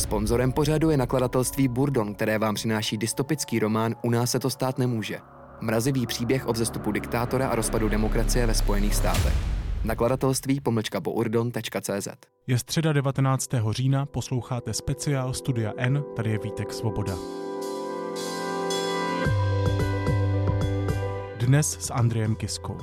Sponzorem pořadu je nakladatelství Burdon, které vám přináší dystopický román U nás se to stát nemůže. Mrazivý příběh o vzestupu diktátora a rozpadu demokracie ve Spojených státech. Nakladatelství pomlčka bourdon.cz Je středa 19. října, posloucháte speciál Studia N, tady je Vítek Svoboda. Dnes s Andrejem Kiskou.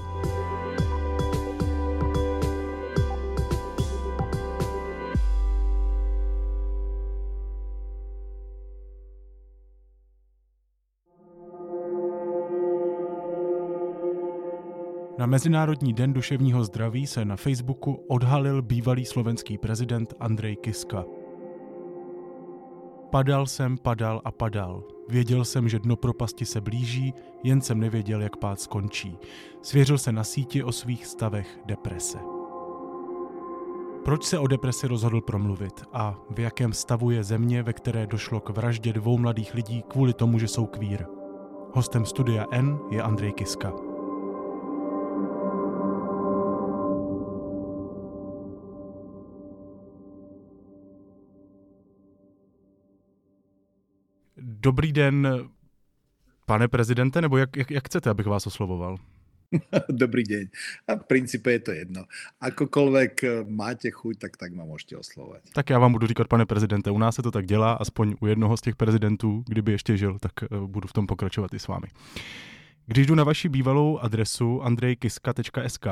Na Mezinárodní den duševního zdraví se na Facebooku odhalil bývalý slovenský prezident Andrej Kiska. Padal jsem, padal a padal. Věděl jsem, že dno propasti se blíží, jen jsem nevěděl, jak pád skončí. Svěřil se na síti o svých stavech deprese. Proč se o depresi rozhodl promluvit a v jakém stavu je země, ve které došlo k vraždě dvou mladých lidí kvůli tomu, že jsou kvír? Hostem studia N je Andrej Kiska. Dobrý den, pane prezidente, nebo jak, jak, jak chcete, abych vás oslovoval? Dobrý deň. A v princípe je to jedno. Akokoľvek eh, máte chuť, tak tak ma můžete oslovovat. Tak já vám budu říkat, pane prezidente, u nás se to tak dělá, aspoň u jednoho z těch prezidentů, kdyby ještě žil, tak eh, budu v tom pokračovat i s vámi. Když jdu na vaši bývalou adresu andrejkiska.sk,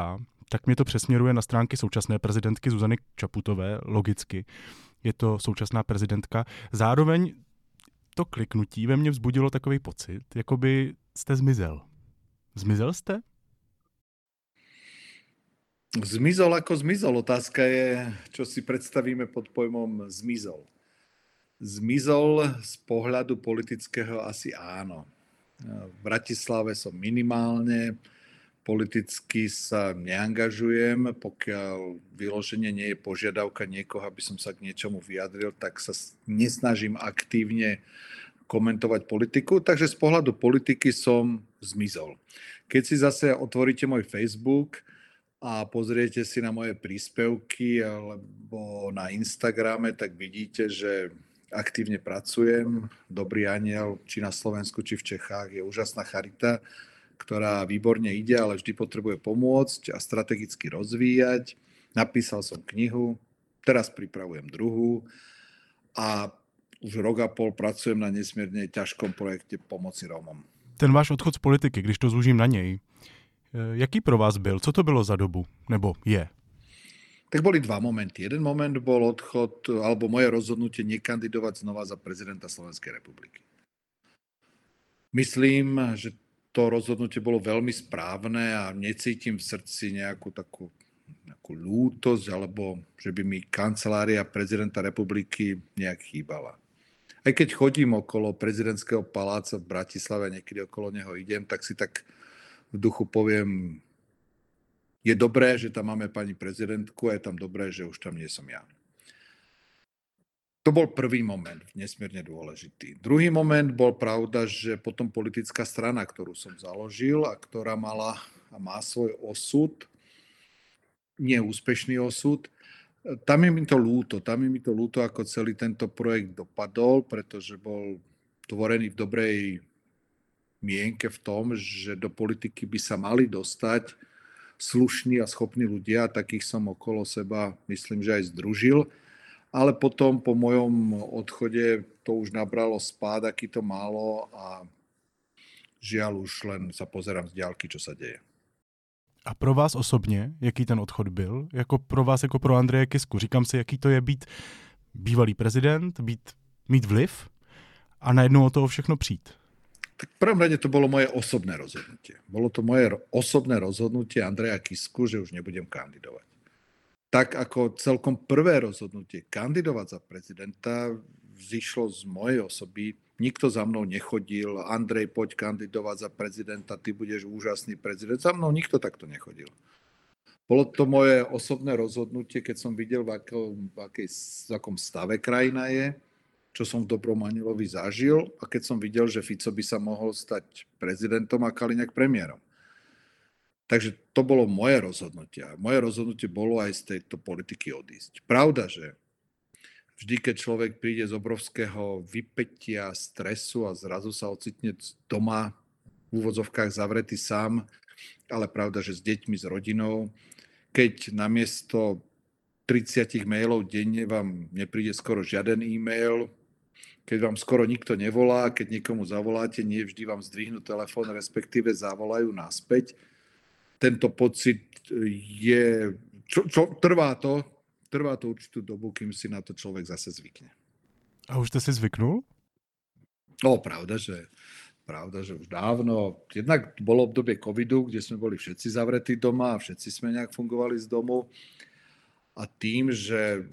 tak mě to přesměruje na stránky současné prezidentky Zuzany Čaputové, logicky. Je to současná prezidentka. Zároveň to kliknutí ve mně vzbudilo takový pocit, jako by jste zmizel. Zmizel jste? Zmizol ako zmizol. Otázka je, čo si predstavíme pod pojmom zmizol. Zmizol z pohľadu politického asi áno. V Bratislave som minimálne, politicky sa neangažujem, pokiaľ vyloženie nie je požiadavka niekoho, aby som sa k niečomu vyjadril, tak sa nesnažím aktívne komentovať politiku, takže z pohľadu politiky som zmizol. Keď si zase otvoríte môj Facebook a pozriete si na moje príspevky alebo na Instagrame, tak vidíte, že aktívne pracujem. Dobrý aniel, či na Slovensku, či v Čechách, je úžasná charita ktorá výborne ide, ale vždy potrebuje pomôcť a strategicky rozvíjať. Napísal som knihu, teraz pripravujem druhú a už rok a pol pracujem na nesmierne ťažkom projekte pomoci Rómom. Ten váš odchod z politiky, když to zúžím na něj, eh, jaký pro vás byl? Co to bylo za dobu? Nebo je? Tak boli dva momenty. Jeden moment bol odchod, alebo moje rozhodnutie nekandidovať znova za prezidenta Slovenskej republiky. Myslím, že to rozhodnutie bolo veľmi správne a necítim v srdci nejakú takú nejakú lútosť, alebo že by mi kancelária prezidenta republiky nejak chýbala. Aj keď chodím okolo prezidentského paláca v Bratislave, niekedy okolo neho idem, tak si tak v duchu poviem, je dobré, že tam máme pani prezidentku a je tam dobré, že už tam nie som ja. To bol prvý moment, nesmierne dôležitý. Druhý moment bol pravda, že potom politická strana, ktorú som založil a ktorá mala a má svoj osud, neúspešný osud, tam je mi to lúto, tam je mi to lúto, ako celý tento projekt dopadol, pretože bol tvorený v dobrej mienke v tom, že do politiky by sa mali dostať slušní a schopní ľudia, takých som okolo seba, myslím, že aj združil ale potom po mojom odchode to už nabralo spád, aký to málo a žiaľ už len sa pozerám z diálky, čo sa deje. A pro vás osobně, jaký ten odchod byl? Jako pro vás, jako pro Andreje Kisku. Říkám si, jaký to je být bývalý prezident, být, mít vliv a najednou o toho všechno přijít. Tak v prvom rade to bolo moje osobné rozhodnutie. Bolo to moje osobné rozhodnutie Andreja Kisku, že už nebudem kandidovať tak ako celkom prvé rozhodnutie kandidovať za prezidenta vzýšlo z mojej osoby. Nikto za mnou nechodil, Andrej, poď kandidovať za prezidenta, ty budeš úžasný prezident. Za mnou nikto takto nechodil. Bolo to moje osobné rozhodnutie, keď som videl, v, akom, v, akej, v akom stave krajina je, čo som v Dobrom Anilovi zažil a keď som videl, že Fico by sa mohol stať prezidentom a Kaliňák premiérom. Takže to bolo moje rozhodnutie. Moje rozhodnutie bolo aj z tejto politiky odísť. Pravda, že vždy, keď človek príde z obrovského vypetia, stresu a zrazu sa ocitne doma v úvodzovkách zavretý sám, ale pravda, že s deťmi, s rodinou, keď namiesto 30 mailov denne vám nepríde skoro žiaden e-mail, keď vám skoro nikto nevolá, keď niekomu zavoláte, nie vždy vám zdvihnú telefón, respektíve zavolajú naspäť. Tento pocit je, čo, čo, trvá to, trvá to určitú dobu, kým si na to človek zase zvykne. A už ste si zvyknul? No, pravda, že pravda, že už dávno. Jednak bolo obdobie covidu, kde sme boli všetci zavretí doma a všetci sme nejak fungovali z domu. A tým, že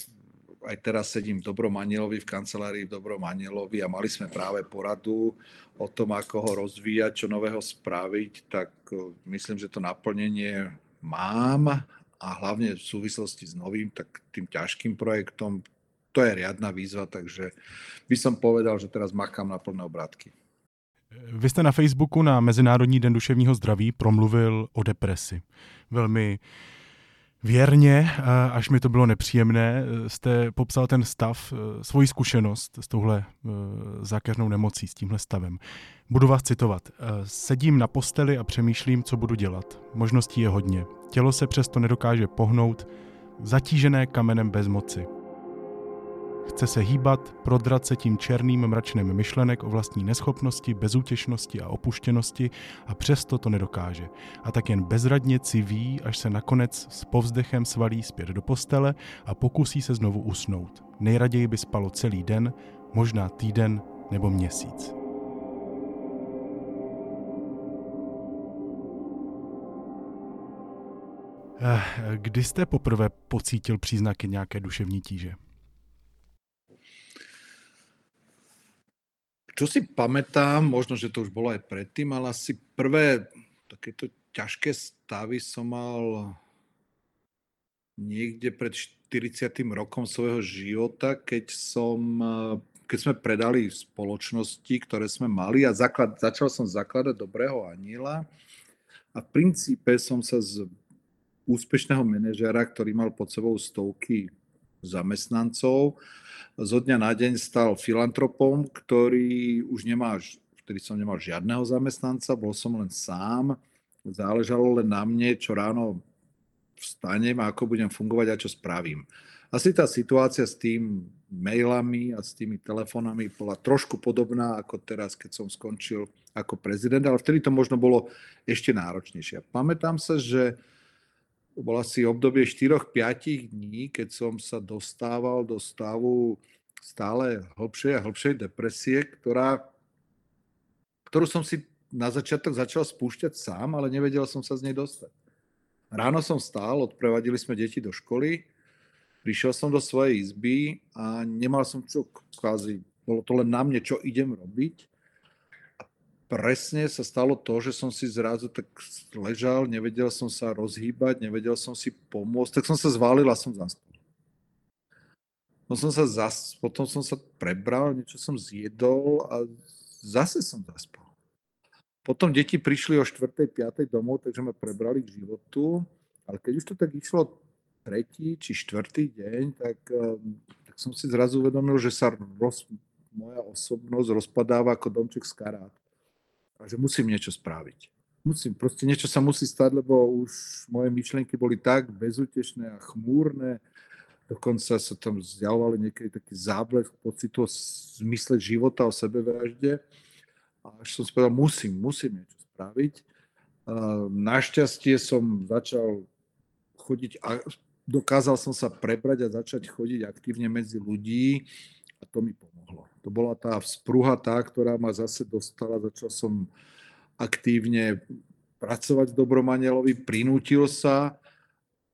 aj teraz sedím v Dobrom Anielovi, v kancelárii v Dobrom Anielovi a mali sme práve poradu o tom, ako ho rozvíjať, čo nového spraviť, tak e, myslím, že to naplnenie mám a hlavne v súvislosti s novým, tak tým ťažkým projektom, to je riadna výzva, takže by som povedal, že teraz makám na plné obrátky. Vy jste na Facebooku na Mezinárodní den duševního zdraví promluvil o depresi. Velmi věrně, až mi to bylo nepříjemné, jste popsal ten stav, e, svoji zkušenost s touhle e, zákeřnou nemocí, s tímhle stavem. Budu vás citovat. Sedím na posteli a přemýšlím, co budu dělat. Možností je hodně. Tělo se přesto nedokáže pohnout, zatížené kamenem bez moci. Chce se hýbat, prodrat se tím černým mračnem myšlenek o vlastní neschopnosti, bezútěšnosti a opuštěnosti a přesto to nedokáže. A tak jen bezradně civí, až se nakonec s povzdechem svalí zpět do postele a pokusí se znovu usnout. Nejraději by spalo celý den, možná týden nebo měsíc. Eh, kdy jste poprvé pocítil příznaky nějaké duševní tíže? Čo si pamätám, možno, že to už bolo aj predtým, ale asi prvé takéto ťažké stavy som mal niekde pred 40. rokom svojho života, keď som keď sme predali spoločnosti, ktoré sme mali a zaklad, začal som zakladať Dobrého aniela a v princípe som sa z úspešného manažera, ktorý mal pod sebou stovky zamestnancov, zo dňa na deň stal filantropom, ktorý už nemá, vtedy som nemal žiadneho zamestnanca, bol som len sám, záležalo len na mne, čo ráno vstanem a ako budem fungovať a čo spravím. Asi tá situácia s tým mailami a s tými telefónami bola trošku podobná ako teraz, keď som skončil ako prezident, ale vtedy to možno bolo ešte náročnejšie. Pamätám sa, že to bolo asi obdobie 4-5 dní, keď som sa dostával do stavu stále hlbšej a hlbšej depresie, ktorá, ktorú som si na začiatok začal spúšťať sám, ale nevedel som sa z nej dostať. Ráno som stál, odprevadili sme deti do školy, prišiel som do svojej izby a nemal som čo, kvázi, bolo to len na mne, čo idem robiť presne sa stalo to, že som si zrazu tak ležal, nevedel som sa rozhýbať, nevedel som si pomôcť, tak som sa zvalil a som zaspal. Potom som sa, zas, potom som sa prebral, niečo som zjedol a zase som zaspal. Potom deti prišli o 4. 5. domov, takže ma prebrali k životu, ale keď už to tak išlo tretí či štvrtý deň, tak, ehm, tak som si zrazu uvedomil, že sa roz, moja osobnosť rozpadáva ako domček z karát a že musím niečo spraviť. Musím, proste niečo sa musí stať, lebo už moje myšlienky boli tak bezútešné a chmúrne, dokonca sa tam zjavovali niekedy taký záblesk pocitu o zmysle života, o sebevražde. A až som povedal, musím, musím niečo spraviť. Našťastie som začal chodiť a dokázal som sa prebrať a začať chodiť aktívne medzi ľudí a to mi pomohlo to bola tá vzpruha tá, ktorá ma zase dostala, začal som aktívne pracovať v Dobromanielovi, prinútil sa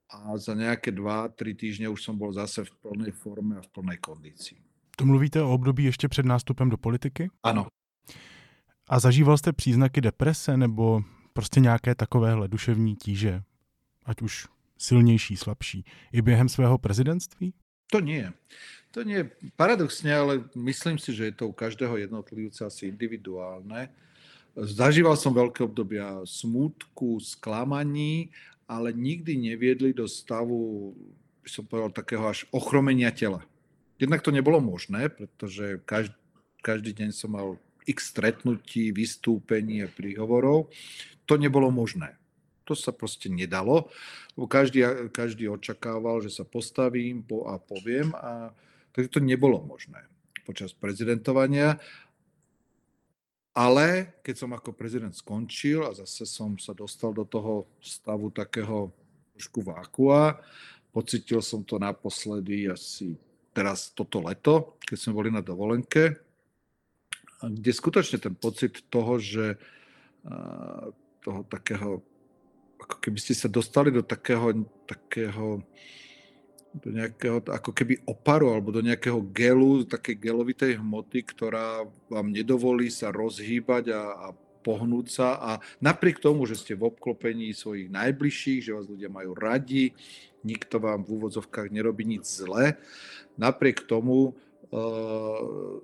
a za nejaké 2-3 týždne už som bol zase v plnej forme a v plnej kondícii. To mluvíte o období ještě před nástupem do politiky? Ano. A zažíval jste příznaky deprese nebo prostě nějaké takovéhle duševní tíže? Ať už silnější, slabší. I během svého prezidentství? To nie. To nie paradoxne, ale myslím si, že je to u každého jednotlivca asi individuálne. Zažíval som veľké obdobia smútku, sklamaní, ale nikdy neviedli do stavu, by som povedal, takého až ochromenia tela. jednak to nebolo možné, pretože každý, každý deň som mal x stretnutí, vystúpení a príhovorov. To nebolo možné. To sa proste nedalo. Každý, každý očakával, že sa postavím a poviem, a, takže to nebolo možné počas prezidentovania. Ale keď som ako prezident skončil a zase som sa dostal do toho stavu takého trošku vákua, pocitil som to naposledy asi teraz toto leto, keď sme boli na dovolenke, kde skutočne ten pocit toho, že toho takého, ako keby ste sa dostali do takého, takého do nejakého ako keby oparu alebo do nejakého gelu, takej gelovitej hmoty, ktorá vám nedovolí sa rozhýbať a, a pohnúť sa. A napriek tomu, že ste v obklopení svojich najbližších, že vás ľudia majú radi, nikto vám v úvodzovkách nerobí nič zle, napriek tomu uh,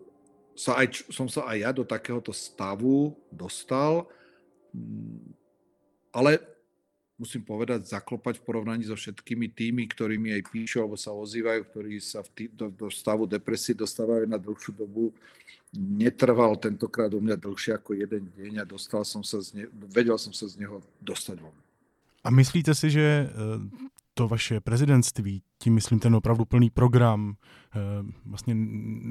sa aj, som sa aj ja do takéhoto stavu dostal, mm, ale musím povedať, zaklopať v porovnaní so všetkými tými, ktorí mi aj píšu alebo sa ozývajú, ktorí sa v tý, do, do stavu depresie dostávajú na dlhšiu dobu. Netrval tentokrát u mňa dlhšie ako jeden deň a dostal som sa z ne, vedel som sa z neho dostať von. A myslíte si, že eh, to vaše prezidentství, tím myslím ten opravdu plný program, eh, vlastně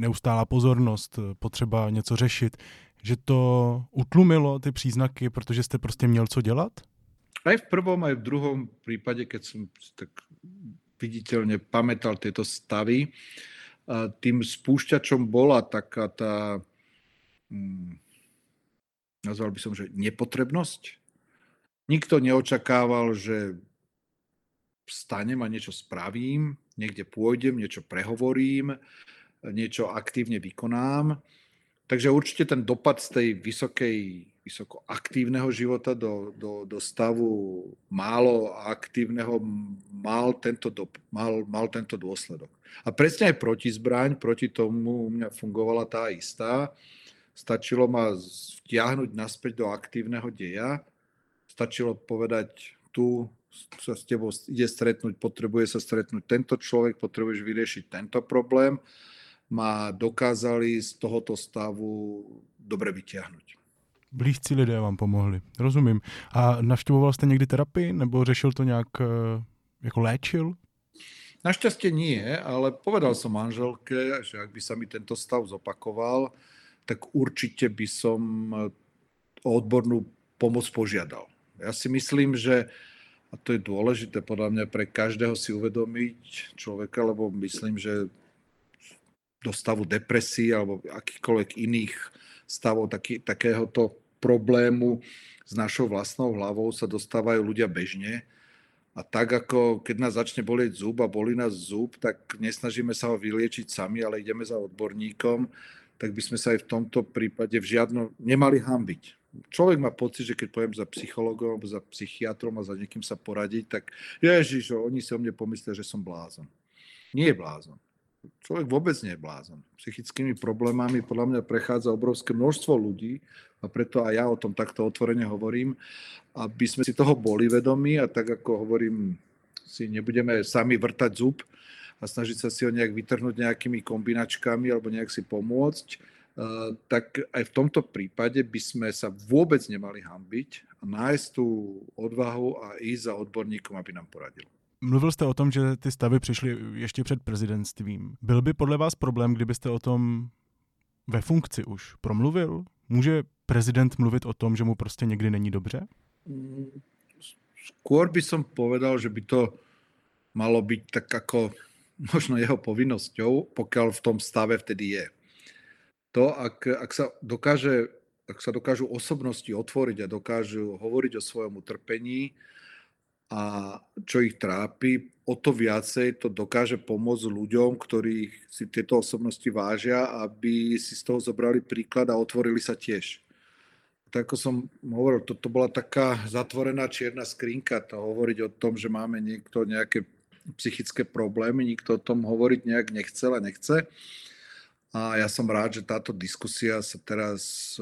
neustálá pozornost, eh, potřeba něco řešit, že to utlumilo ty příznaky, protože jste prostě měl co dělat? Aj v prvom, aj v druhom prípade, keď som tak viditeľne pamätal tieto stavy, tým spúšťačom bola taká tá, hm, nazval by som, že nepotrebnosť. Nikto neočakával, že vstanem a niečo spravím, niekde pôjdem, niečo prehovorím, niečo aktívne vykonám. Takže určite ten dopad z tej vysokej vysoko aktívneho života do, do, do stavu málo aktívneho mal tento, do, mal, mal tento dôsledok. A presne aj proti zbraň, proti tomu u mňa fungovala tá istá. Stačilo ma vtiahnuť naspäť do aktívneho deja. Stačilo povedať, tu sa s tebou ide stretnúť, potrebuje sa stretnúť tento človek, potrebuješ vyriešiť tento problém. Ma dokázali z tohoto stavu dobre vyťahnuť blízcí lidé vám pomohli. Rozumím. A navštěvoval jste někdy terapii, nebo řešil to nějak eh, jako léčil? Našťastie nie, ale povedal som manželke, že ak by sa mi tento stav zopakoval, tak určite by som eh, o odbornú pomoc požiadal. Ja si myslím, že a to je dôležité podľa mňa pre každého si uvedomiť človeka, lebo myslím, že do stavu depresí alebo akýchkoľvek iných stavov taký, takéhoto problému s našou vlastnou hlavou sa dostávajú ľudia bežne. A tak ako keď nás začne bolieť zub a bolí nás zub, tak nesnažíme sa ho vyliečiť sami, ale ideme za odborníkom, tak by sme sa aj v tomto prípade v žiadnom nemali hambiť. Človek má pocit, že keď poviem za psychologom za psychiatrom a za niekým sa poradiť, tak ježiš, oni si o mne pomyslia, že som blázon. Nie je blázon človek vôbec nie je blázon. Psychickými problémami podľa mňa prechádza obrovské množstvo ľudí a preto aj ja o tom takto otvorene hovorím, aby sme si toho boli vedomi a tak ako hovorím, si nebudeme sami vrtať zub a snažiť sa si ho nejak vytrhnúť nejakými kombinačkami alebo nejak si pomôcť, eh, tak aj v tomto prípade by sme sa vôbec nemali hambiť a nájsť tú odvahu a ísť za odborníkom, aby nám poradil. Mluvil jste o tom, že ty stavy přišly ještě před prezidentstvím. Byl by podle vás problém, kdybyste o tom ve funkci už promluvil? Může prezident mluvit o tom, že mu prostě někdy není dobře? Skôr by som povedal, že by to malo byť tak ako možno jeho povinnosťou, pokiaľ v tom stave vtedy je. To, ak, ak, sa, dokáže, ak sa dokážu osobnosti otvoriť a dokážu hovoriť o svojom utrpení, a čo ich trápi, o to viacej to dokáže pomôcť ľuďom, ktorí si tieto osobnosti vážia, aby si z toho zobrali príklad a otvorili sa tiež. Tak ako som hovoril, toto bola taká zatvorená čierna skrinka, to hovoriť o tom, že máme niekto nejaké psychické problémy, nikto o tom hovoriť nejak nechcel a nechce. A ja som rád, že táto diskusia sa teraz,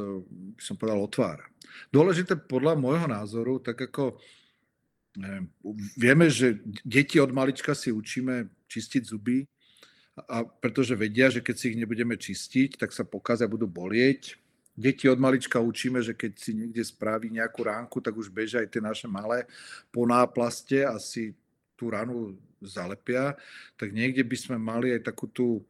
by som povedal, otvára. Dôležité podľa môjho názoru, tak ako Vieme, že deti od malička si učíme čistiť zuby A pretože vedia, že keď si ich nebudeme čistiť, tak sa pokazia, budú bolieť. Deti od malička učíme, že keď si niekde spraví nejakú ránku, tak už bežia aj tie naše malé po náplaste a si tú ranu zalepia. Tak niekde by sme mali aj takú tú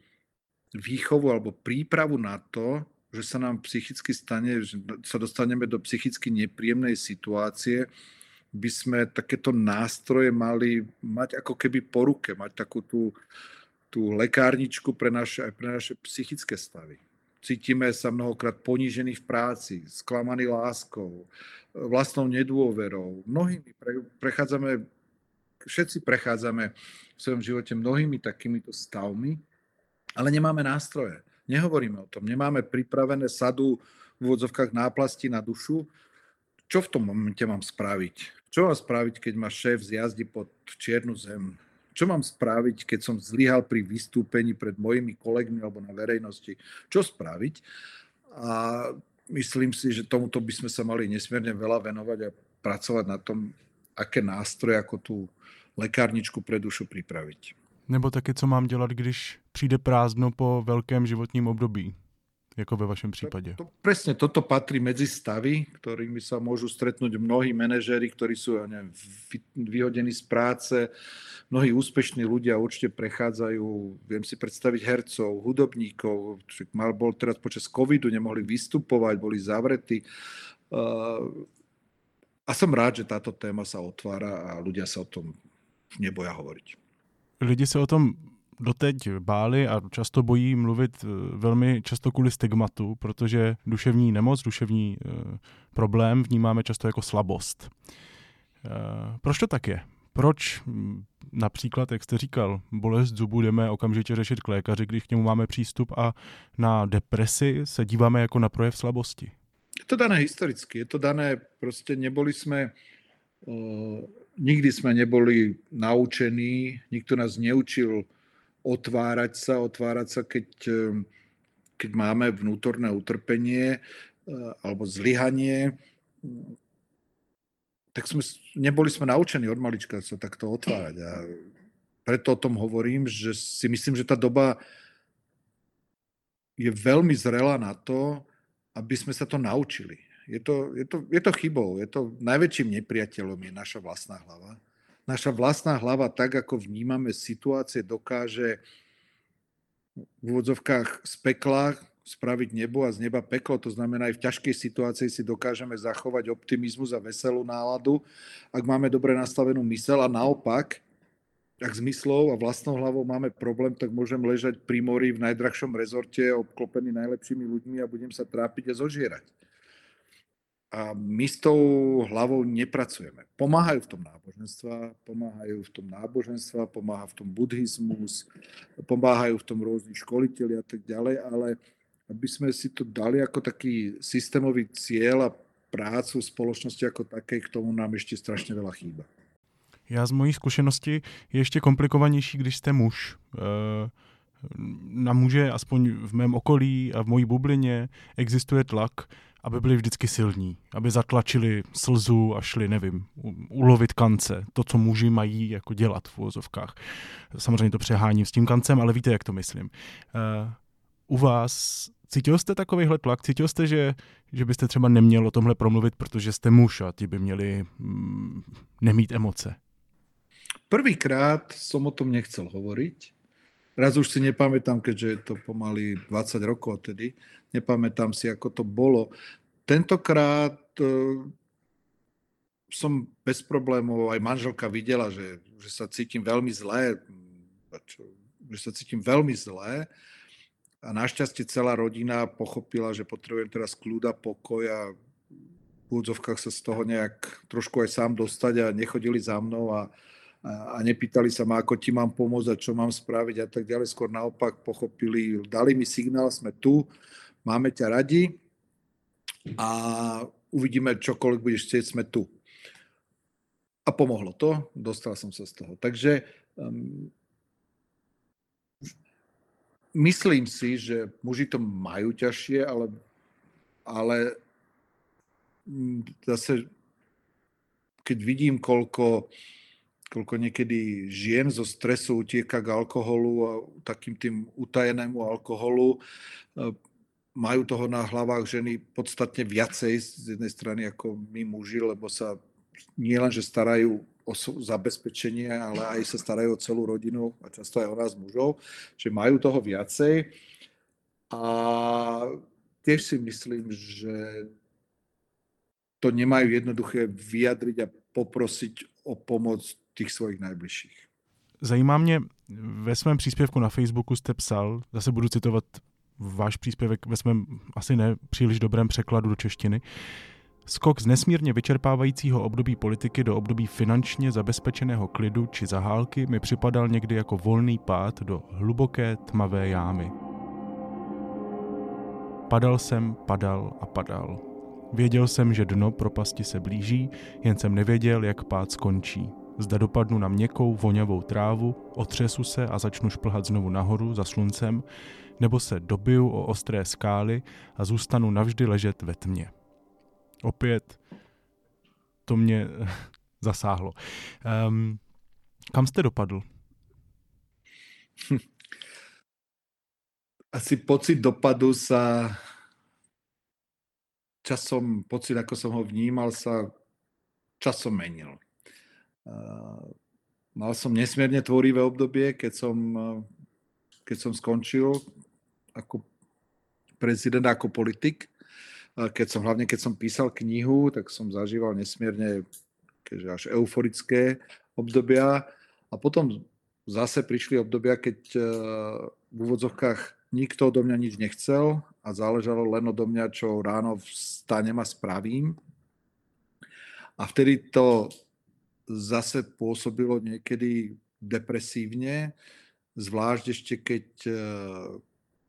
výchovu alebo prípravu na to, že sa nám psychicky stane, že sa dostaneme do psychicky nepríjemnej situácie, by sme takéto nástroje mali mať ako keby po ruke, mať takú tú, tú lekárničku pre naše, aj pre naše psychické stavy. Cítime sa mnohokrát ponížení v práci, sklamaní láskou, vlastnou nedôverou. Mnohými pre, prechádzame, všetci prechádzame v svojom živote mnohými takýmito stavmi, ale nemáme nástroje. Nehovoríme o tom. Nemáme pripravené sadu v úvodzovkách náplasti na dušu. Čo v tom momente mám spraviť? Čo mám spraviť, keď ma šéf zjazdí pod čiernu zem? Čo mám spraviť, keď som zlyhal pri vystúpení pred mojimi kolegmi alebo na verejnosti? Čo spraviť? A myslím si, že tomuto by sme sa mali nesmierne veľa venovať a pracovať na tom, aké nástroje ako tú lekárničku pre dušu pripraviť. Nebo také, co mám dělat, když přijde prázdno po velkém životním období? Ako ve vašom prípade. To, presne toto patrí medzi stavy, ktorými sa môžu stretnúť mnohí manažéri, ktorí sú ja neviem, vyhodení z práce, mnohí úspešní ľudia určite prechádzajú, viem si predstaviť hercov, hudobníkov, mal, bol teraz počas covidu, nemohli vystupovať, boli zavretí. Uh, a som rád, že táto téma sa otvára a ľudia sa o tom neboja hovoriť. Lidi sa o tom doteď báli a často bojí mluvit eh, velmi často kvůli stigmatu, protože duševní nemoc, duševní eh, problém vnímáme často jako slabost. Eh, proč to tak je? Proč hm, například, jak jste říkal, bolest zubu jdeme okamžitě řešit k lékaři, když k němu máme přístup a na depresi se díváme jako na projev slabosti? Je to dané historicky, je to dané, prostě neboli jsme, nikdy jsme neboli naučení, nikto nás neučil otvárať sa, otvárať sa, keď, ehm, keď máme vnútorné utrpenie eh, alebo zlyhanie, tak sme, neboli sme naučení od malička sa takto otvárať. A preto o tom hovorím, že si myslím, že tá doba je veľmi zrelá na to, aby sme sa to naučili. Je to, je to, je to chybou, je to najväčším nepriateľom je naša vlastná hlava naša vlastná hlava, tak ako vnímame situácie, dokáže v úvodzovkách z pekla spraviť nebo a z neba peklo. To znamená, aj v ťažkej situácii si dokážeme zachovať optimizmus a veselú náladu, ak máme dobre nastavenú mysel a naopak, ak zmyslov a vlastnou hlavou máme problém, tak môžem ležať pri mori v najdrahšom rezorte obklopený najlepšími ľuďmi a budem sa trápiť a zožierať a my s tou hlavou nepracujeme. Pomáhajú v tom náboženstva, pomáhajú v tom náboženstva, pomáha v tom buddhizmus, pomáhajú v tom rôzni školiteľi a tak ďalej, ale aby sme si to dali ako taký systémový cieľ a prácu spoločnosti ako takej, k tomu nám ešte strašne veľa chýba. Já z mojí zkušenosti je ještě komplikovanější, když jste muž. Na muže, aspoň v mém okolí a v mojí bublině, existuje tlak, aby byli vždycky silní, aby zatlačili slzu a šli, nevím, ulovit kance, to, co muži mají jako dělat v úvozovkách. Samozřejmě to přeháním s tím kancem, ale víte, jak to myslím. Uh, u vás cítil jste takovýhle tlak? Cítil jste, že, že byste třeba neměl o tomhle promluvit, protože jste muž a ti by měli mm, nemít emoce? Prvýkrát som o tom nechcel hovoriť. Raz už si nepamätám, keďže je to pomaly 20 rokov tedy, nepamätám si, ako to bolo. Tentokrát uh, som bez problémov, aj manželka videla, že, že sa cítim veľmi zlé, že sa cítim veľmi zlé a našťastie celá rodina pochopila, že potrebujem teraz kľúda, pokoj a v úvodzovkách sa z toho nejak trošku aj sám dostať a nechodili za mnou a, a, nepýtali sa ma, ako ti mám pomôcť a čo mám spraviť a tak ďalej. Skôr naopak pochopili, dali mi signál, sme tu, máme ťa radi a uvidíme, čokoľvek budeš chcieť, sme tu. A pomohlo to, dostal som sa z toho. Takže um, myslím si, že muži to majú ťažšie, ale, ale zase keď vidím, koľko koľko niekedy žien zo stresu utieka k alkoholu a takým tým utajenému alkoholu. E, majú toho na hlavách ženy podstatne viacej z jednej strany ako my muži, lebo sa nie len, že starajú o zabezpečenie, ale aj sa starajú o celú rodinu a často aj o nás mužov, že majú toho viacej. A tiež si myslím, že to nemajú jednoduché vyjadriť a poprosiť o pomoc těch svojich najbližších. Zajímá mě, ve svém příspěvku na Facebooku jste psal, zase budu citovat váš příspěvek ve svém asi ne příliš dobrém překladu do češtiny, Skok z nesmírně vyčerpávajícího období politiky do období finančně zabezpečeného klidu či zahálky mi připadal někdy jako volný pád do hluboké tmavé jámy. Padal jsem, padal a padal. Věděl jsem, že dno propasti se blíží, jen jsem nevěděl, jak pád skončí. Zda dopadnu na měkkou, voňavou trávu, otřesu se a začnu šplhat znovu nahoru za sluncem, nebo se dobiju o ostré skály a zůstanu navždy ležet ve tmě. Opět to mě zasáhlo. Um, kam jste dopadl? Asi pocit dopadu sa časom, pocit, ako som ho vnímal, sa časom menil. Mal som nesmierne tvorivé obdobie, keď som, keď som skončil ako prezident, ako politik. Keď som, hlavne keď som písal knihu, tak som zažíval nesmierne keďže až euforické obdobia. A potom zase prišli obdobia, keď v úvodzovkách nikto odo mňa nič nechcel a záležalo len odo mňa, čo ráno vstanem a spravím. A vtedy to zase pôsobilo niekedy depresívne, zvlášť ešte keď e,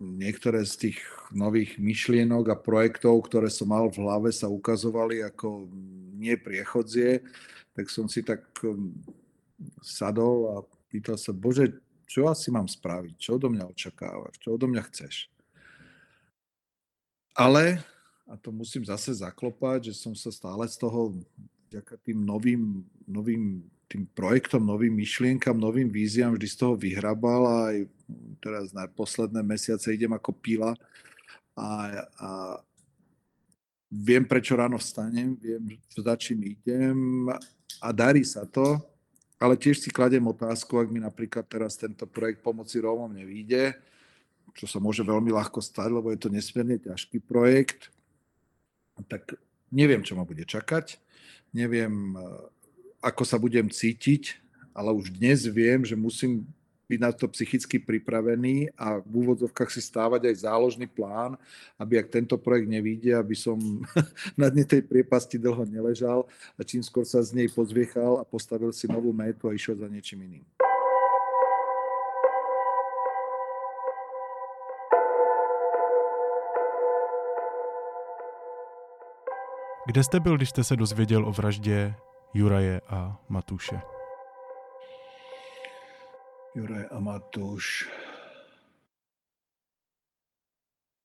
niektoré z tých nových myšlienok a projektov, ktoré som mal v hlave, sa ukazovali ako nie priechodzie, tak som si tak um, sadol a pýtal sa, Bože, čo asi mám spraviť? Čo odo mňa očakávaš? Čo odo mňa chceš? Ale, a to musím zase zaklopať, že som sa stále z toho vďaka tým novým, novým tým projektom, novým myšlienkam, novým víziám vždy z toho vyhrabal a aj teraz na posledné mesiace idem ako pila. A, a viem, prečo ráno vstanem, viem, za čím idem a darí sa to, ale tiež si kladem otázku, ak mi napríklad teraz tento projekt pomoci Rómom nevíde, čo sa môže veľmi ľahko stať, lebo je to nesmierne ťažký projekt, tak neviem, čo ma bude čakať neviem, eh, ako sa budem cítiť, ale už dnes viem, že musím byť na to psychicky pripravený a v úvodzovkách si stávať aj záložný plán, aby ak tento projekt nevíde, aby som na dne tej priepasti dlho neležal a čím skôr sa z nej pozviechal a postavil si novú métu a išiel za niečím iným. Kde jste byl, když jste se dozvěděl o vraždě Juraje a Matuše? Juraj a Matúš.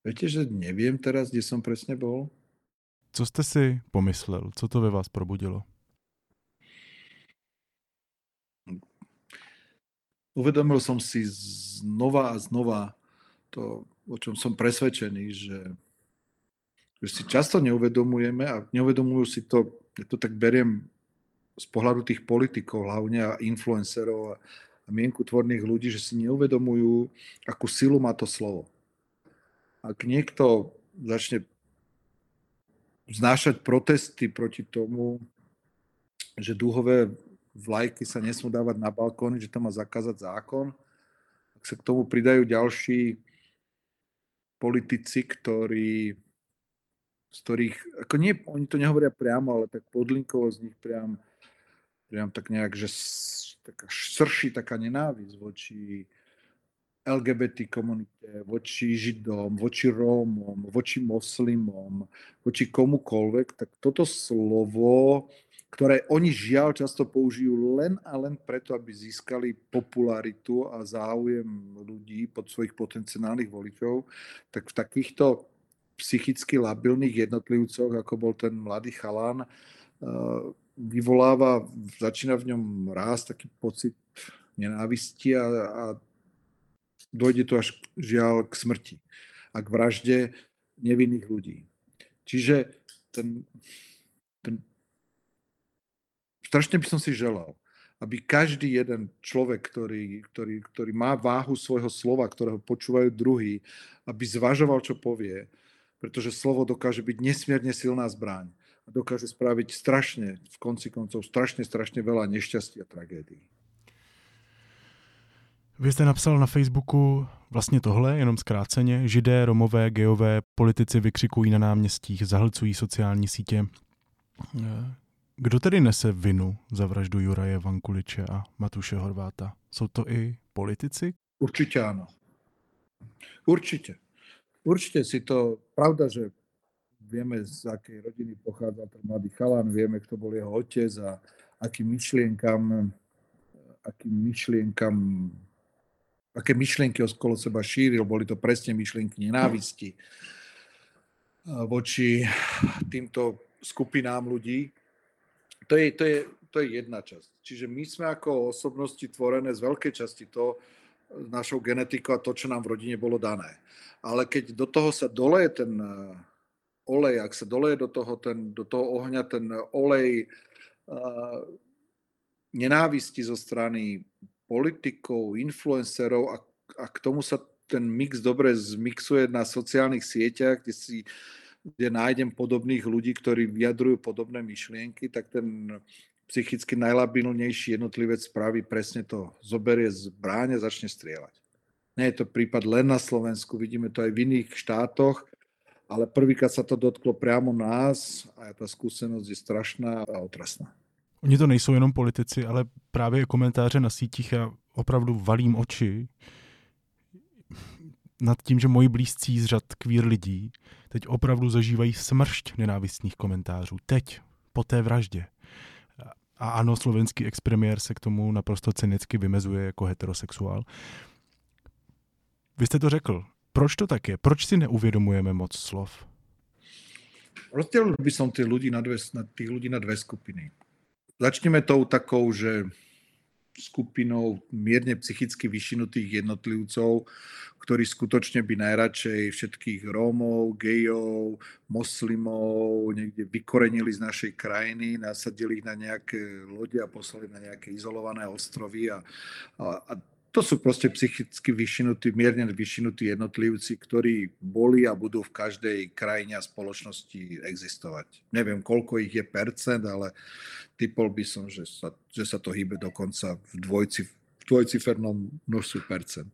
Viete, že neviem teraz, kde som presne bol? Co jste si pomyslel? Co to ve vás probudilo? Uvedomil som si znova a znova to, o čom som presvedčený, že že si často neuvedomujeme a neuvedomujú si to, ja to tak beriem z pohľadu tých politikov hlavne a influencerov a, a mienkutvorných ľudí, že si neuvedomujú, akú silu má to slovo. Ak niekto začne znášať protesty proti tomu, že dúhové vlajky sa nesmú dávať na balkóny, že to má zakázať zákon, ak sa k tomu pridajú ďalší politici, ktorí z ktorých, ako nie, oni to nehovoria priamo, ale tak podlinkovo z nich priam, priam tak nejak, že taká srší taká nenávisť voči LGBT komunite, voči Židom, voči Rómom, voči moslimom, voči komukolvek, tak toto slovo, ktoré oni žiaľ často použijú len a len preto, aby získali popularitu a záujem ľudí pod svojich potenciálnych voličov, tak v takýchto psychicky labilných jednotlivcoch, ako bol ten mladý chalán, eh, vyvoláva, začína v ňom rásť taký pocit nenávisti a, a dojde to až žiaľ k smrti a k vražde nevinných ľudí. Čiže ten, ten strašne by som si želal, aby každý jeden človek, ktorý, ktorý, ktorý má váhu svojho slova, ktorého počúvajú druhý, aby zvažoval, čo povie, pretože slovo dokáže byť nesmierne silná zbraň a dokáže spraviť strašne, v konci koncov, strašne, strašne veľa nešťastia a tragédií. Vy jste napsal na Facebooku vlastně tohle, jenom zkráceně. Židé, romové, geové, politici vykřikují na náměstích, zahlcují sociální sítě. Kdo tedy nese vinu za vraždu Juraje Vankuliče a Matuše Horváta? Jsou to i politici? Určitě ano. Určitě. Určite si to, pravda, že vieme, z akej rodiny pochádza ten mladý chalan, vieme, kto bol jeho otec a akým myšlienkam, akým myšlienkam, aké myšlienky okolo seba šíril, boli to presne myšlienky nenávisti voči týmto skupinám ľudí. To je, to je, to je jedna časť. Čiže my sme ako osobnosti tvorené z veľkej časti to, našou genetikou a to, čo nám v rodine bolo dané. Ale keď do toho sa doleje ten eh, olej, ak sa doleje do toho, ten, do toho ohňa ten olej uh, nenávisti zo strany politikov, influencerov a, a k tomu sa ten mix dobre zmixuje na sociálnych sieťach, kde si kde nájdem podobných ľudí, ktorí vyjadrujú podobné myšlienky, tak ten psychicky najlabilnejší jednotlivec spraví presne to. Zoberie zbráň a začne strieľať. Nie je to prípad len na Slovensku, vidíme to aj v iných štátoch, ale prvýkrát sa to dotklo priamo nás a tá skúsenosť je strašná a otrasná. Oni to nejsou jenom politici, ale právě komentáře na sítích a opravdu valím oči nad tím, že moji blízcí z řad kvír lidí teď opravdu zažívají smršť nenávistných komentářů. Teď, po té vraždě. A ano, slovenský expremiér se k tomu naprosto cynicky vymezuje jako heterosexuál. Vy jste to řekl. Proč to tak je? Proč si neuvědomujeme moc slov? Rozdělil by som tých ľudí na dve, na tých ľudí na dve skupiny. Začneme tou takou, že skupinou mierne psychicky vyšinutých jednotlivcov, ktorí skutočne by najradšej všetkých Rómov, gejov, moslimov niekde vykorenili z našej krajiny, nasadili ich na nejaké lode a poslali na nejaké izolované ostrovy a, a, a to sú proste psychicky vyšinutí, mierne vyšinutí jednotlivci, ktorí boli a budú v každej krajine a spoločnosti existovať. Neviem, koľko ich je percent, ale typol by som, že sa, že sa to hýbe dokonca v, dvojci, v dvojcifernom množstve percent.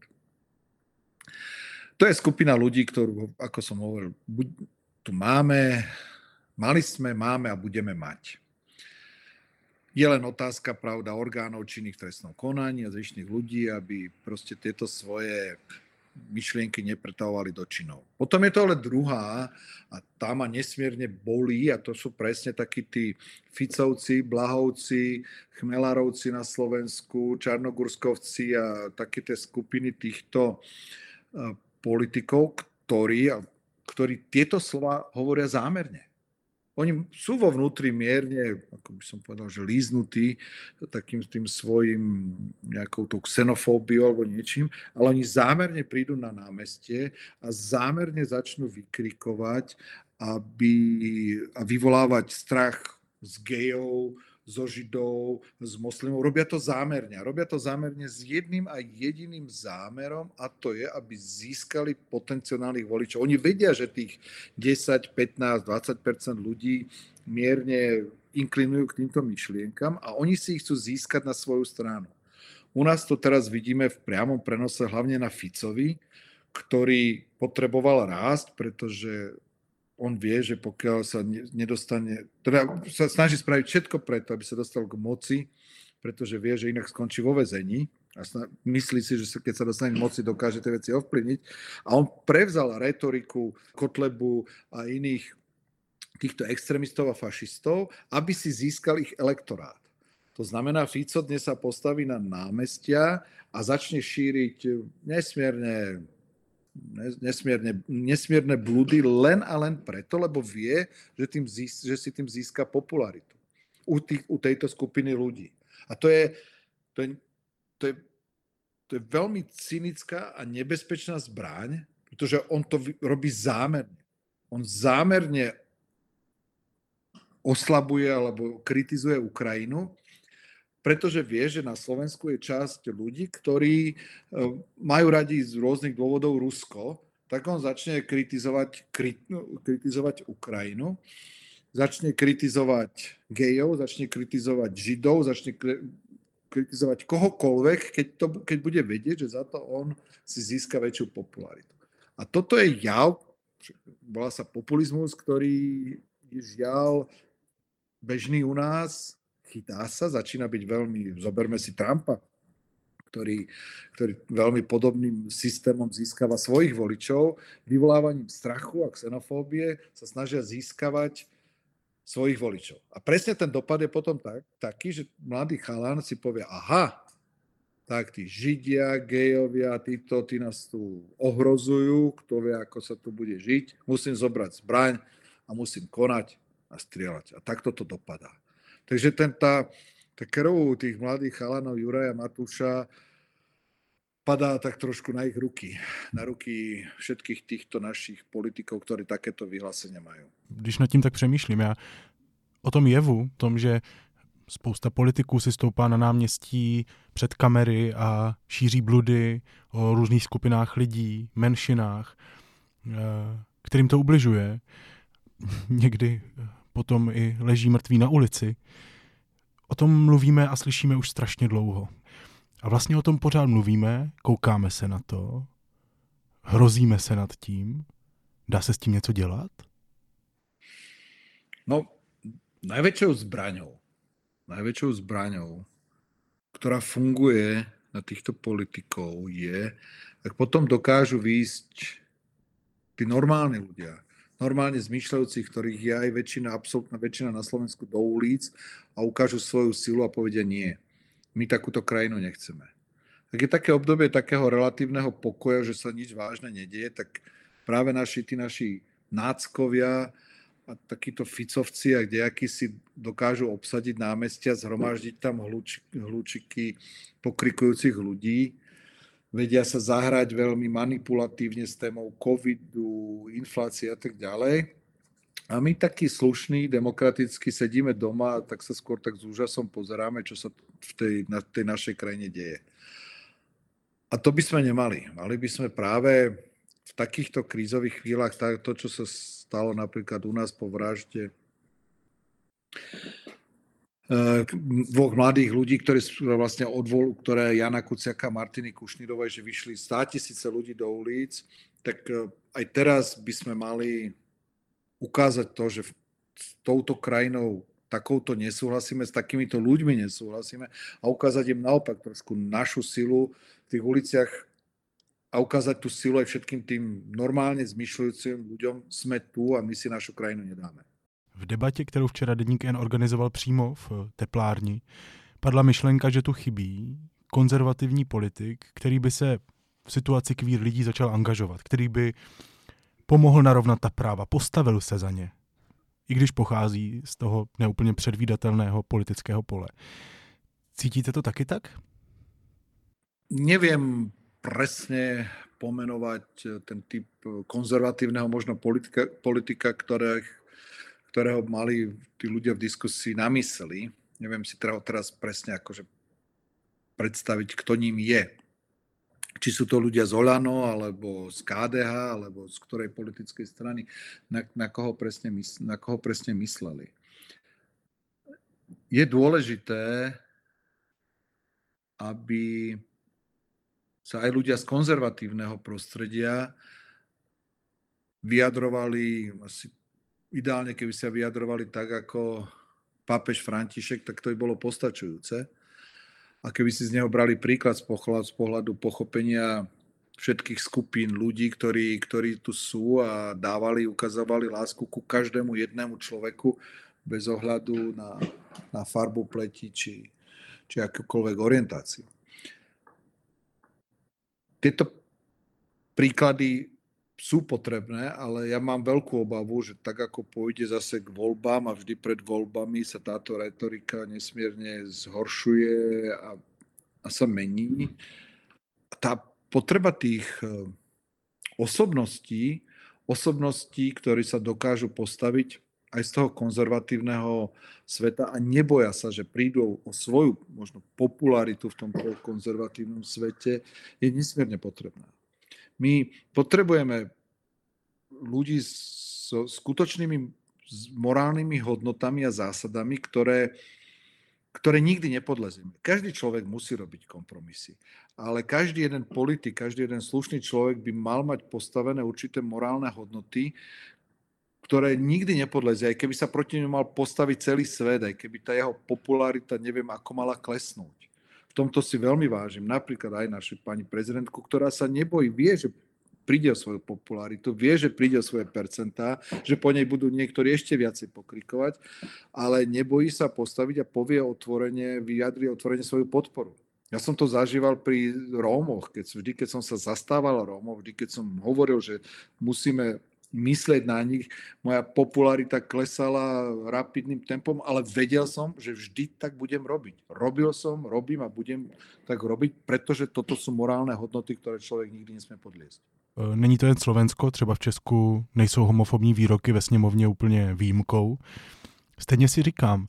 To je skupina ľudí, ktorú, ako som hovoril, tu máme, mali sme, máme a budeme mať. Je len otázka, pravda, orgánov činných trestnom konaní a zvyšných ľudí, aby proste tieto svoje myšlienky nepretavovali do činov. Potom je to ale druhá a tá ma nesmierne bolí a to sú presne takí tí Ficovci, Blahovci, Chmelárovci na Slovensku, Čarnogurskovci a také tie skupiny týchto e, politikov, ktorí, ktorí tieto slova hovoria zámerne oni sú vo vnútri mierne, ako by som povedal, že líznutí takým tým svojim nejakou tou xenofóbiou alebo niečím, ale oni zámerne prídu na námestie a zámerne začnú vykrikovať aby, a vyvolávať strach z gejov, zo Židov, z moslimov. Robia to zámerne. Robia to zámerne s jedným a jediným zámerom a to je, aby získali potenciálnych voličov. Oni vedia, že tých 10, 15, 20% ľudí mierne inklinujú k týmto myšlienkam a oni si ich chcú získať na svoju stranu. U nás to teraz vidíme v priamom prenose hlavne na Ficovi, ktorý potreboval rásť, pretože on vie, že pokiaľ sa nedostane, teda sa snaží spraviť všetko preto, aby sa dostal k moci, pretože vie, že inak skončí vo vezení a myslí si, že keď sa dostane k moci, dokáže tie veci ovplyvniť. A on prevzal retoriku Kotlebu a iných týchto extrémistov a fašistov, aby si získal ich elektorát. To znamená, Fico dnes sa postaví na námestia a začne šíriť nesmierne nesmierne, nesmierne blúdy len a len preto, lebo vie, že, tým zís, že si tým získa popularitu. u, tých, u tejto skupiny ľudí. A to je, to je, to je, to je veľmi cynická a nebezpečná zbraň, pretože on to robí zámerne. On zámerne oslabuje alebo kritizuje Ukrajinu, pretože vie, že na Slovensku je časť ľudí, ktorí e, majú radi z rôznych dôvodov Rusko, tak on začne kritizovať, kritizovať Ukrajinu, začne kritizovať gejov, začne kritizovať židov, začne kritizovať kohokoľvek, keď, to, keď bude vedieť, že za to on si získa väčšiu popularitu. A toto je jav, volá sa populizmus, ktorý je žiaľ bežný u nás, chytá sa, začína byť veľmi, zoberme si Trumpa, ktorý, ktorý veľmi podobným systémom získava svojich voličov, vyvolávaním strachu a xenofóbie sa snažia získavať svojich voličov. A presne ten dopad je potom tak, taký, že mladý chalán si povie, aha, tak tí židia, gejovia, títo, tí nás tu ohrozujú, kto vie, ako sa tu bude žiť, musím zobrať zbraň a musím konať a strieľať. A takto to dopadá. Takže ten, tá, tá krv tých mladých chalanov Juraja Matúša padá tak trošku na ich ruky, na ruky všetkých týchto našich politikov, ktorí takéto vyhlásenia majú. Když nad tím tak přemýšlím, já o tom jevu, tom, že spousta politiků si stoupá na náměstí před kamery a šíří bludy o různých skupinách lidí, menšinách, eh, kterým to ubližuje. Někdy potom i leží mrtví na ulici. O tom mluvíme a slyšíme už strašně dlouho. A vlastně o tom pořád mluvíme, koukáme se na to, hrozíme se nad tím. Dá se s tím něco dělat? No, najväčšou zbraňou, najväčšou zbraňou, ktorá funguje na týchto politikov je, ak potom dokážu výjsť tí normálni ľudia, normálne zmýšľajúcich, ktorých je aj väčšina, absolútna väčšina na Slovensku do ulic a ukážu svoju silu a povedia nie. My takúto krajinu nechceme. Ak je také obdobie takého relatívneho pokoja, že sa nič vážne nedieje, tak práve naši, tí naši náckovia a takíto ficovci a kdejakí si dokážu obsadiť námestia, zhromaždiť tam hluč, hlučiky pokrikujúcich ľudí, vedia sa zahrať veľmi manipulatívne s témou covidu, inflácie a tak ďalej. A my takí slušní, demokraticky sedíme doma a tak sa skôr tak s úžasom pozeráme, čo sa v tej, na tej našej krajine deje. A to by sme nemali. Mali by sme práve v takýchto krízových chvíľach, to, čo sa stalo napríklad u nás po vražde dvoch mladých ľudí, ktorí sú vlastne odvol, ktoré Jana Kuciaka a Martiny Kušnírovej, že vyšli 100 tisíce ľudí do ulic, tak eh, aj teraz by sme mali ukázať to, že s touto krajinou takouto nesúhlasíme, s takýmito ľuďmi nesúhlasíme a ukázať im naopak trošku našu silu v tých uliciach a ukázať tú silu aj všetkým tým normálne zmyšľujúcim ľuďom, sme tu a my si našu krajinu nedáme. V debatě, kterou včera Deník N organizoval přímo v teplárni, padla myšlenka, že tu chybí konzervativní politik, který by se v situaci kvír lidí začal angažovat, který by pomohl narovnat ta práva, postavil se za ně, i když pochází z toho neúplně předvídatelného politického pole. Cítíte to taky tak? Neviem presne pomenovať ten typ konzervatívneho možno politika, politika ktorých ktorého mali tí ľudia v diskusii na mysli. Neviem si teda teraz presne akože predstaviť, kto ním je. Či sú to ľudia z Olano, alebo z KDH, alebo z ktorej politickej strany, na, na, koho, presne na koho presne mysleli. Je dôležité, aby sa aj ľudia z konzervatívneho prostredia vyjadrovali asi ideálne, keby sa vyjadrovali tak, ako pápež František, tak to by bolo postačujúce. A keby si z neho brali príklad z pohľadu, z pohľadu pochopenia všetkých skupín ľudí, ktorí, ktorí tu sú a dávali, ukazovali lásku ku každému jednému človeku bez ohľadu na, na farbu pleti či, či akúkoľvek orientáciu. Tieto príklady sú potrebné, ale ja mám veľkú obavu, že tak ako pôjde zase k voľbám a vždy pred voľbami sa táto retorika nesmierne zhoršuje a, a sa mení. Tá potreba tých e, osobností, osobností, ktorí sa dokážu postaviť aj z toho konzervatívneho sveta a neboja sa, že prídu o svoju možno popularitu v tomto konzervatívnom svete, je nesmierne potrebná. My potrebujeme ľudí so skutočnými morálnymi hodnotami a zásadami, ktoré, ktoré nikdy nepodlezieme. Každý človek musí robiť kompromisy, ale každý jeden politik, každý jeden slušný človek by mal mať postavené určité morálne hodnoty, ktoré nikdy nepodlezie, aj keby sa proti ňu mal postaviť celý svet, aj keby tá jeho popularita neviem ako mala klesnúť v tomto si veľmi vážim napríklad aj našu pani prezidentku, ktorá sa nebojí, vie, že príde o svoju popularitu, vie, že príde o svoje percentá, že po nej budú niektorí ešte viacej pokrikovať, ale nebojí sa postaviť a povie otvorene, vyjadri otvorene svoju podporu. Ja som to zažíval pri Rómoch, keď, vždy, keď som sa zastával Rómov, vždy, keď som hovoril, že musíme myslieť na nich. Moja popularita klesala rapidným tempom, ale vedel som, že vždy tak budem robiť. Robil som, robím a budem tak robiť, pretože toto sú morálne hodnoty, ktoré člověk nikdy nesmie podliesť. E, není to jen Slovensko, třeba v Česku nejsou homofobní výroky ve sněmovně úplně výjimkou. Stejně si říkám,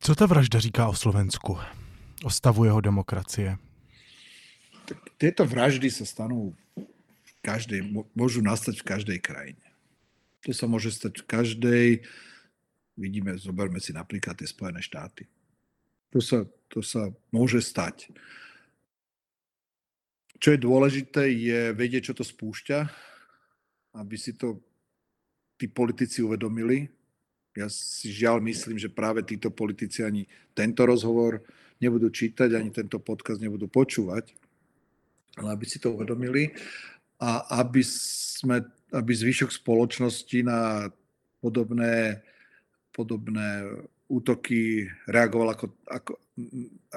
co ta vražda říká o Slovensku? O stavu jeho demokracie? Tak tieto vraždy sa stanú každej, môžu nastať v každej krajine. To sa môže stať v každej, vidíme, zoberme si napríklad tie Spojené štáty. To sa, to sa môže stať. Čo je dôležité, je vedieť, čo to spúšťa, aby si to tí politici uvedomili. Ja si žiaľ myslím, že práve títo politici ani tento rozhovor nebudú čítať, ani tento podcast nebudú počúvať, ale aby si to uvedomili a aby, sme, aby zvyšok spoločnosti na podobné, podobné útoky reagoval ako, ako,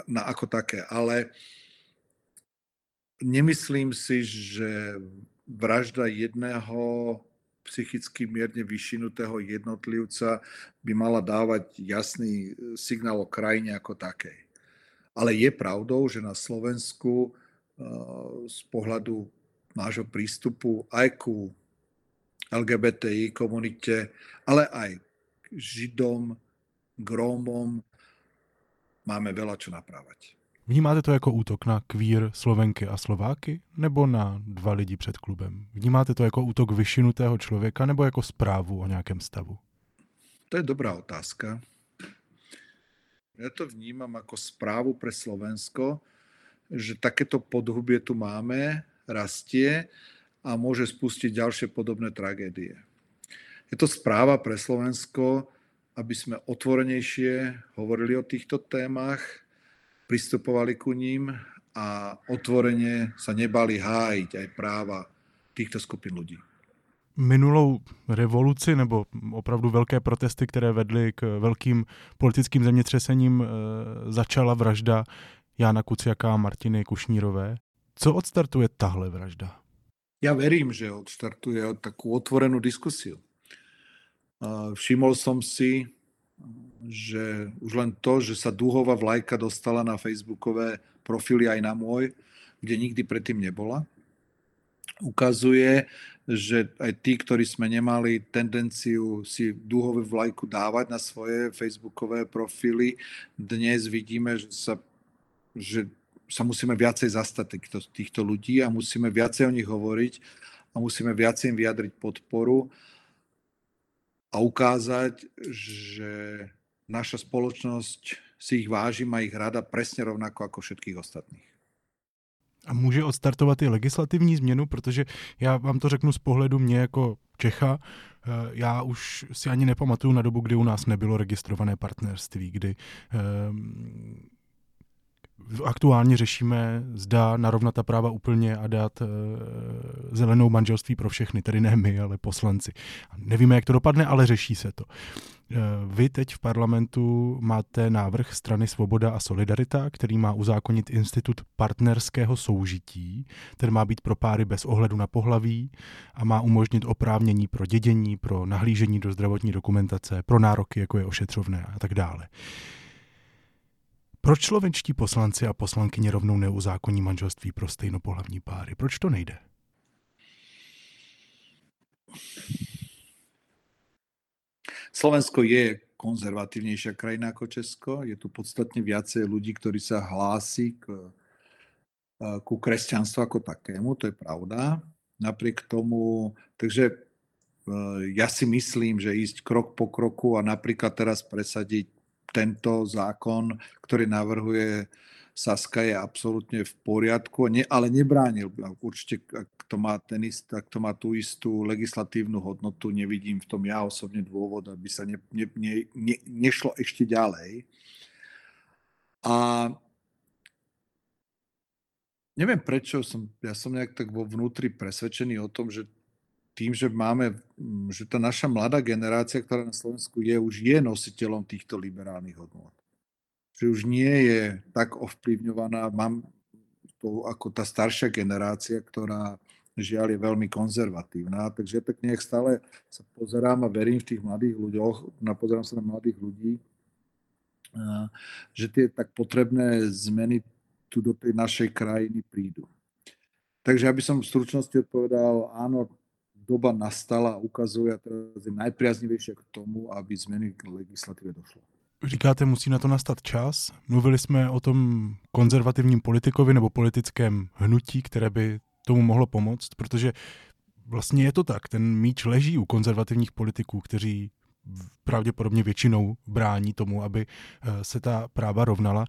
na, ako také. Ale nemyslím si, že vražda jedného psychicky mierne vyšinutého jednotlivca by mala dávať jasný signál o krajine ako takej. Ale je pravdou, že na Slovensku z pohľadu nášho prístupu aj ku LGBTI komunite, ale aj k Židom, k Rómom. Máme veľa čo naprávať. Vnímáte to jako útok na kvír Slovenky a Slováky nebo na dva lidi před klubem? Vnímáte to jako útok vyšinutého člověka nebo jako zprávu o nějakém stavu? To je dobrá otázka. Ja to vnímam ako správu pre Slovensko, že takéto podhubie tu máme rastie a môže spustiť ďalšie podobné tragédie. Je to správa pre Slovensko, aby sme otvorenejšie hovorili o týchto témach, pristupovali ku ním a otvorene sa nebali hájiť aj práva týchto skupin ľudí. Minulou revoluci nebo opravdu velké protesty, které vedly k velkým politickým zemětřesením, e, začala vražda Jána Kuciaka a Martiny Kušnírové. Co odstartuje tahle vražda? Ja verím, že odstartuje takú otvorenú diskusiu. Všimol som si, že už len to, že sa dúhová vlajka dostala na facebookové profily aj na môj, kde nikdy predtým nebola, ukazuje, že aj tí, ktorí sme nemali tendenciu si dúhovú vlajku dávať na svoje facebookové profily, dnes vidíme, že sa že sa musíme viacej zastať týchto, týchto ľudí a musíme viacej o nich hovoriť a musíme viacej im vyjadriť podporu a ukázať, že naša spoločnosť si ich váži, má ich rada presne rovnako ako všetkých ostatných. A může odstartovat i legislativní změnu, protože já vám to řeknu z pohledu mě jako Čecha, eh, já už si ani nepamatuju na dobu, kdy u nás nebylo registrované partnerství, kdy ehm, aktuálně řešíme, zda narovnat ta práva úplně a dát e, zelenou manželství pro všechny, tedy ne my, ale poslanci. Nevíme, jak to dopadne, ale řeší se to. Vy teď v parlamentu máte návrh strany Svoboda a Solidarita, který má uzákonit institut partnerského soužití, ten má být pro páry bez ohledu na pohlaví a má umožnit oprávnění pro dědění, pro nahlížení do zdravotní dokumentace, pro nároky, jako je ošetřovné a tak dále. Proč slovenští poslanci a poslankyně rovnou neuzákoní manželství pro stejnopohlavní páry? Proč to nejde? Slovensko je konzervatívnejšia krajina ako Česko. Je tu podstatne viacej ľudí, ktorí sa hlási k, ku kresťanstvu ako takému, to je pravda. Napriek tomu, takže eh, ja si myslím, že ísť krok po kroku a napríklad teraz presadiť tento zákon, ktorý navrhuje Saska je absolútne v poriadku, ne, ale nebránil. Určite, ak to, má ten ist, ak to má tú istú legislatívnu hodnotu, nevidím v tom ja osobne dôvod, aby sa ne, ne, ne, ne, nešlo ešte ďalej. A neviem prečo, som, ja som nejak tak vo vnútri presvedčený o tom, že tým, že máme, že tá naša mladá generácia, ktorá na Slovensku je, už je nositeľom týchto liberálnych hodnot že už nie je tak ovplyvňovaná, mám to ako tá staršia generácia, ktorá žiaľ je veľmi konzervatívna. Takže ja tak nejak stále sa pozerám a verím v tých mladých ľuďoch, pozerám sa na mladých ľudí, že tie tak potrebné zmeny tu do tej našej krajiny prídu. Takže ja by som v stručnosti odpovedal, áno, doba nastala a ukazuje a teraz je najpriaznivejšia k tomu, aby zmeny k legislatíve došlo říkáte, musí na to nastat čas. Mluvili jsme o tom konzervativním politikovi nebo politickém hnutí, které by tomu mohlo pomoct, protože vlastně je to tak. Ten míč leží u konzervativních politiků, kteří pravděpodobně většinou brání tomu, aby eh, se ta práva rovnala.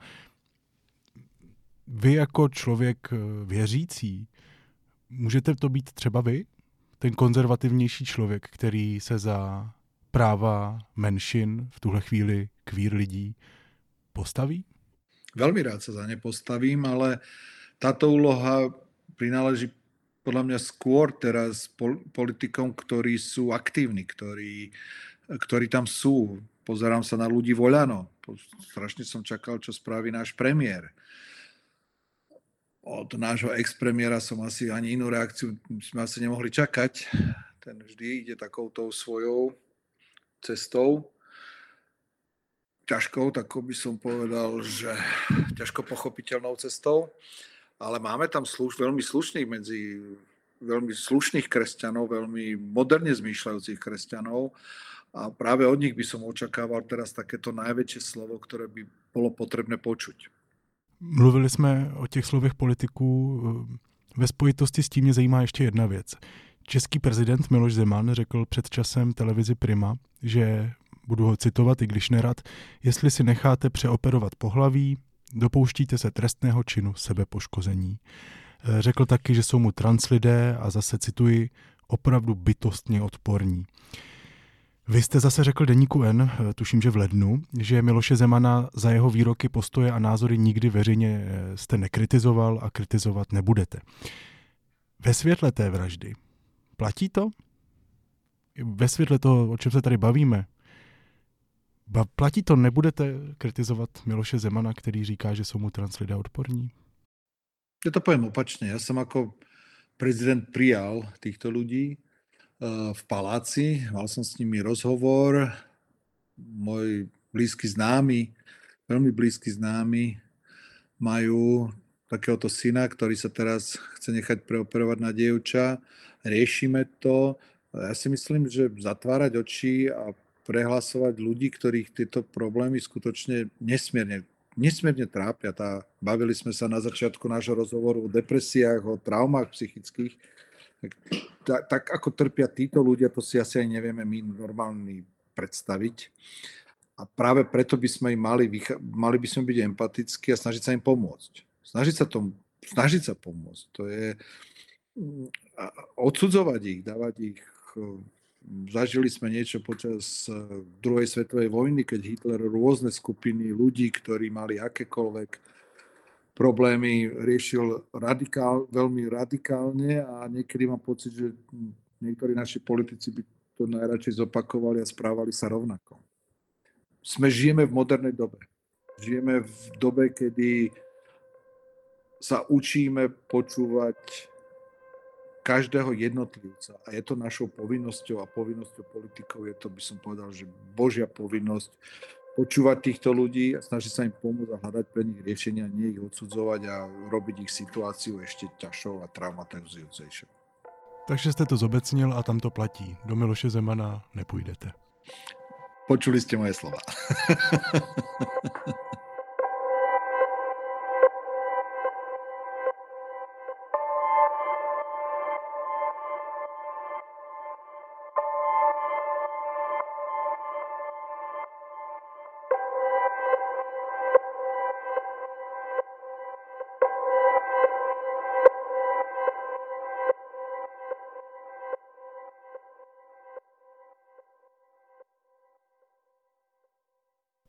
Vy jako člověk eh, věřící, můžete to být třeba vy? Ten konzervativnější člověk, který se za práva menšin v tuhle chvíli kvír lidí postaví? Veľmi rád sa za ne postavím, ale táto úloha prináleží podľa mňa skôr teraz politikom, ktorí sú aktívni, ktorí, ktorí tam sú. Pozerám sa na ľudí voľano. Strašne som čakal, čo spraví náš premiér. Od nášho ex-premiéra som asi ani inú reakciu sme asi nemohli čakať. Ten vždy ide takouto svojou cestou ťažkou, tak by som povedal, že ťažko pochopiteľnou cestou, ale máme tam sluš, veľmi slušných medzi veľmi slušných kresťanov, veľmi moderne zmýšľajúcich kresťanov a práve od nich by som očakával teraz takéto najväčšie slovo, ktoré by bolo potrebné počuť. Mluvili jsme o těch slovech politiků. Ve spojitosti s tím mě zajímá ještě jedna věc. Český prezident Miloš Zeman řekl před časem televizi Prima, že budu ho citovat, i když nerad, jestli si necháte přeoperovat pohlaví, dopouštíte se trestného činu sebepoškození. Řekl taky, že jsou mu translidé a zase cituji, opravdu bytostně odporní. Vy jste zase řekl deníku N, eh, tuším, že v lednu, že Miloše Zemana za jeho výroky, postoje a názory nikdy veřejně eh, jste nekritizoval a kritizovat nebudete. Ve světle té vraždy platí to? Ve světle toho, o čem se tady bavíme, Platí to, nebudete kritizovat Miloše Zemana, který říká, že jsou mu trans lidé odporní? Ja to poviem opačne. Ja som ako prezident prijal týchto ľudí v paláci, mal som s nimi rozhovor. Môj blízky známy, veľmi blízky známy majú takéhoto syna, ktorý sa teraz chce nechať preoperovať na dievča. Riešime to. Ja si myslím, že zatvárať oči a prehlasovať ľudí, ktorých tieto problémy skutočne nesmierne, nesmierne trápia. Tá, bavili sme sa na začiatku nášho rozhovoru o depresiách, o traumách psychických. Tak, tak, ako trpia títo ľudia, to si asi aj nevieme my normálni predstaviť. A práve preto by sme im mali, mali by sme byť empatickí a snažiť sa im pomôcť. Snažiť sa, tom, snažiť sa pomôcť. To je mm, odsudzovať ich, dávať ich Zažili sme niečo počas eh, druhej svetovej vojny, keď Hitler rôzne skupiny ľudí, ktorí mali akékoľvek problémy, riešil radikál, veľmi radikálne a niekedy mám pocit, že niektorí naši politici by to najradšej zopakovali a správali sa rovnako. sme žijeme v modernej dobe. Žijeme v dobe, kedy sa učíme počúvať každého jednotlivca. A je to našou povinnosťou a povinnosťou politikov je to, by som povedal, že božia povinnosť počúvať týchto ľudí a snažiť sa im pomôcť a hľadať pre nich riešenia, nie ich odsudzovať a robiť ich situáciu ešte ťažšou a traumatizujúcejšou. Takže jste to zobecnil a tam to platí. Do Miloše Zemana nepůjdete. Počuli ste moje slova.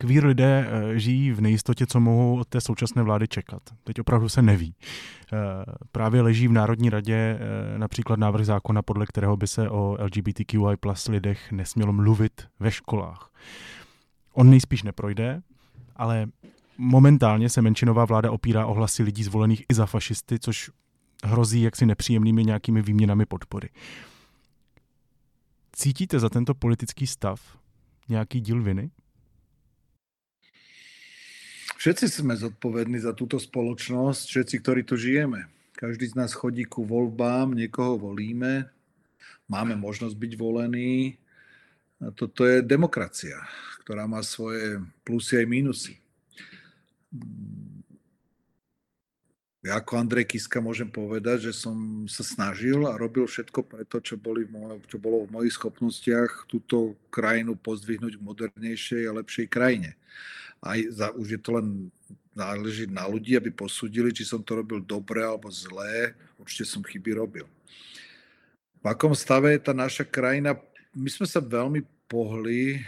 Kvír lidé eh, žijí v nejistotě, co mohou od té současné vlády čekat. Teď opravdu se neví. Eh, právě leží v Národní radě eh, například návrh zákona, podle kterého by se o LGBTQI plus lidech nesmělo mluvit ve školách. On nejspíš neprojde, ale momentálně se menšinová vláda opírá o hlasy lidí zvolených i za fašisty, což hrozí jaksi nepříjemnými nějakými výměnami podpory. Cítíte za tento politický stav nějaký díl viny? Všetci sme zodpovední za túto spoločnosť, všetci, ktorí tu žijeme. Každý z nás chodí ku voľbám, niekoho volíme, máme možnosť byť volení. A toto je demokracia, ktorá má svoje plusy aj mínusy. Ja ako Andrej Kiska môžem povedať, že som sa snažil a robil všetko preto, čo, boli v moj, čo bolo v mojich schopnostiach túto krajinu pozdvihnúť v modernejšej a lepšej krajine aj za, už je to len náleží na ľudí, aby posúdili, či som to robil dobre alebo zlé. Určite som chyby robil. V akom stave je tá naša krajina? My sme sa veľmi pohli,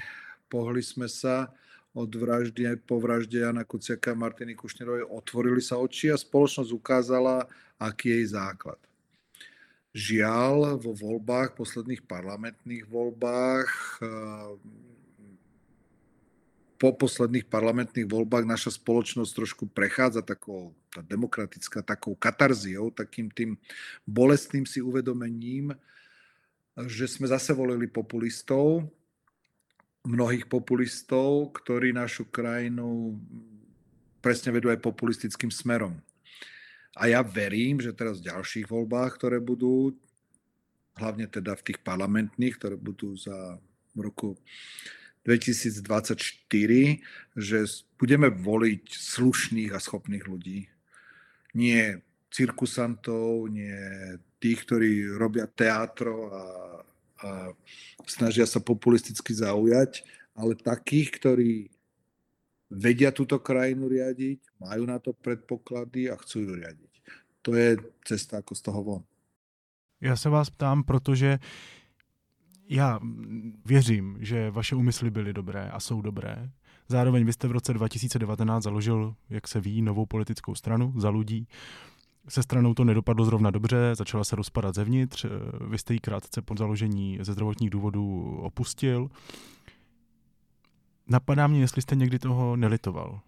pohli sme sa od vraždy, po vražde Jana Kuciaka a Martiny Kušnerovej, otvorili sa oči a spoločnosť ukázala, aký je jej základ. Žiaľ, vo voľbách, posledných parlamentných voľbách, po posledných parlamentných voľbách naša spoločnosť trošku prechádza takou, tá demokratická, takou katarziou, takým tým bolestným si uvedomením, že sme zase volili populistov, mnohých populistov, ktorí našu krajinu presne vedú aj populistickým smerom. A ja verím, že teraz v ďalších voľbách, ktoré budú, hlavne teda v tých parlamentných, ktoré budú za roku 2024, že budeme voliť slušných a schopných ľudí. Nie cirkusantov, nie tých, ktorí robia teátro a, a snažia sa populisticky zaujať, ale takých, ktorí vedia túto krajinu riadiť, majú na to predpoklady a chcú ju riadiť. To je cesta ako z toho von. Já se vás ptám, protože já věřím, že vaše úmysly byly dobré a jsou dobré. Zároveň vy jste v roce 2019 založil, jak se ví, novou politickou stranu za lidí. Se stranou to nedopadlo zrovna dobře, začala se rozpadat zevnitř, vy jste ji krátce po založení ze zdravotních důvodů opustil. Napadá mě, jestli jste někdy toho nelitoval,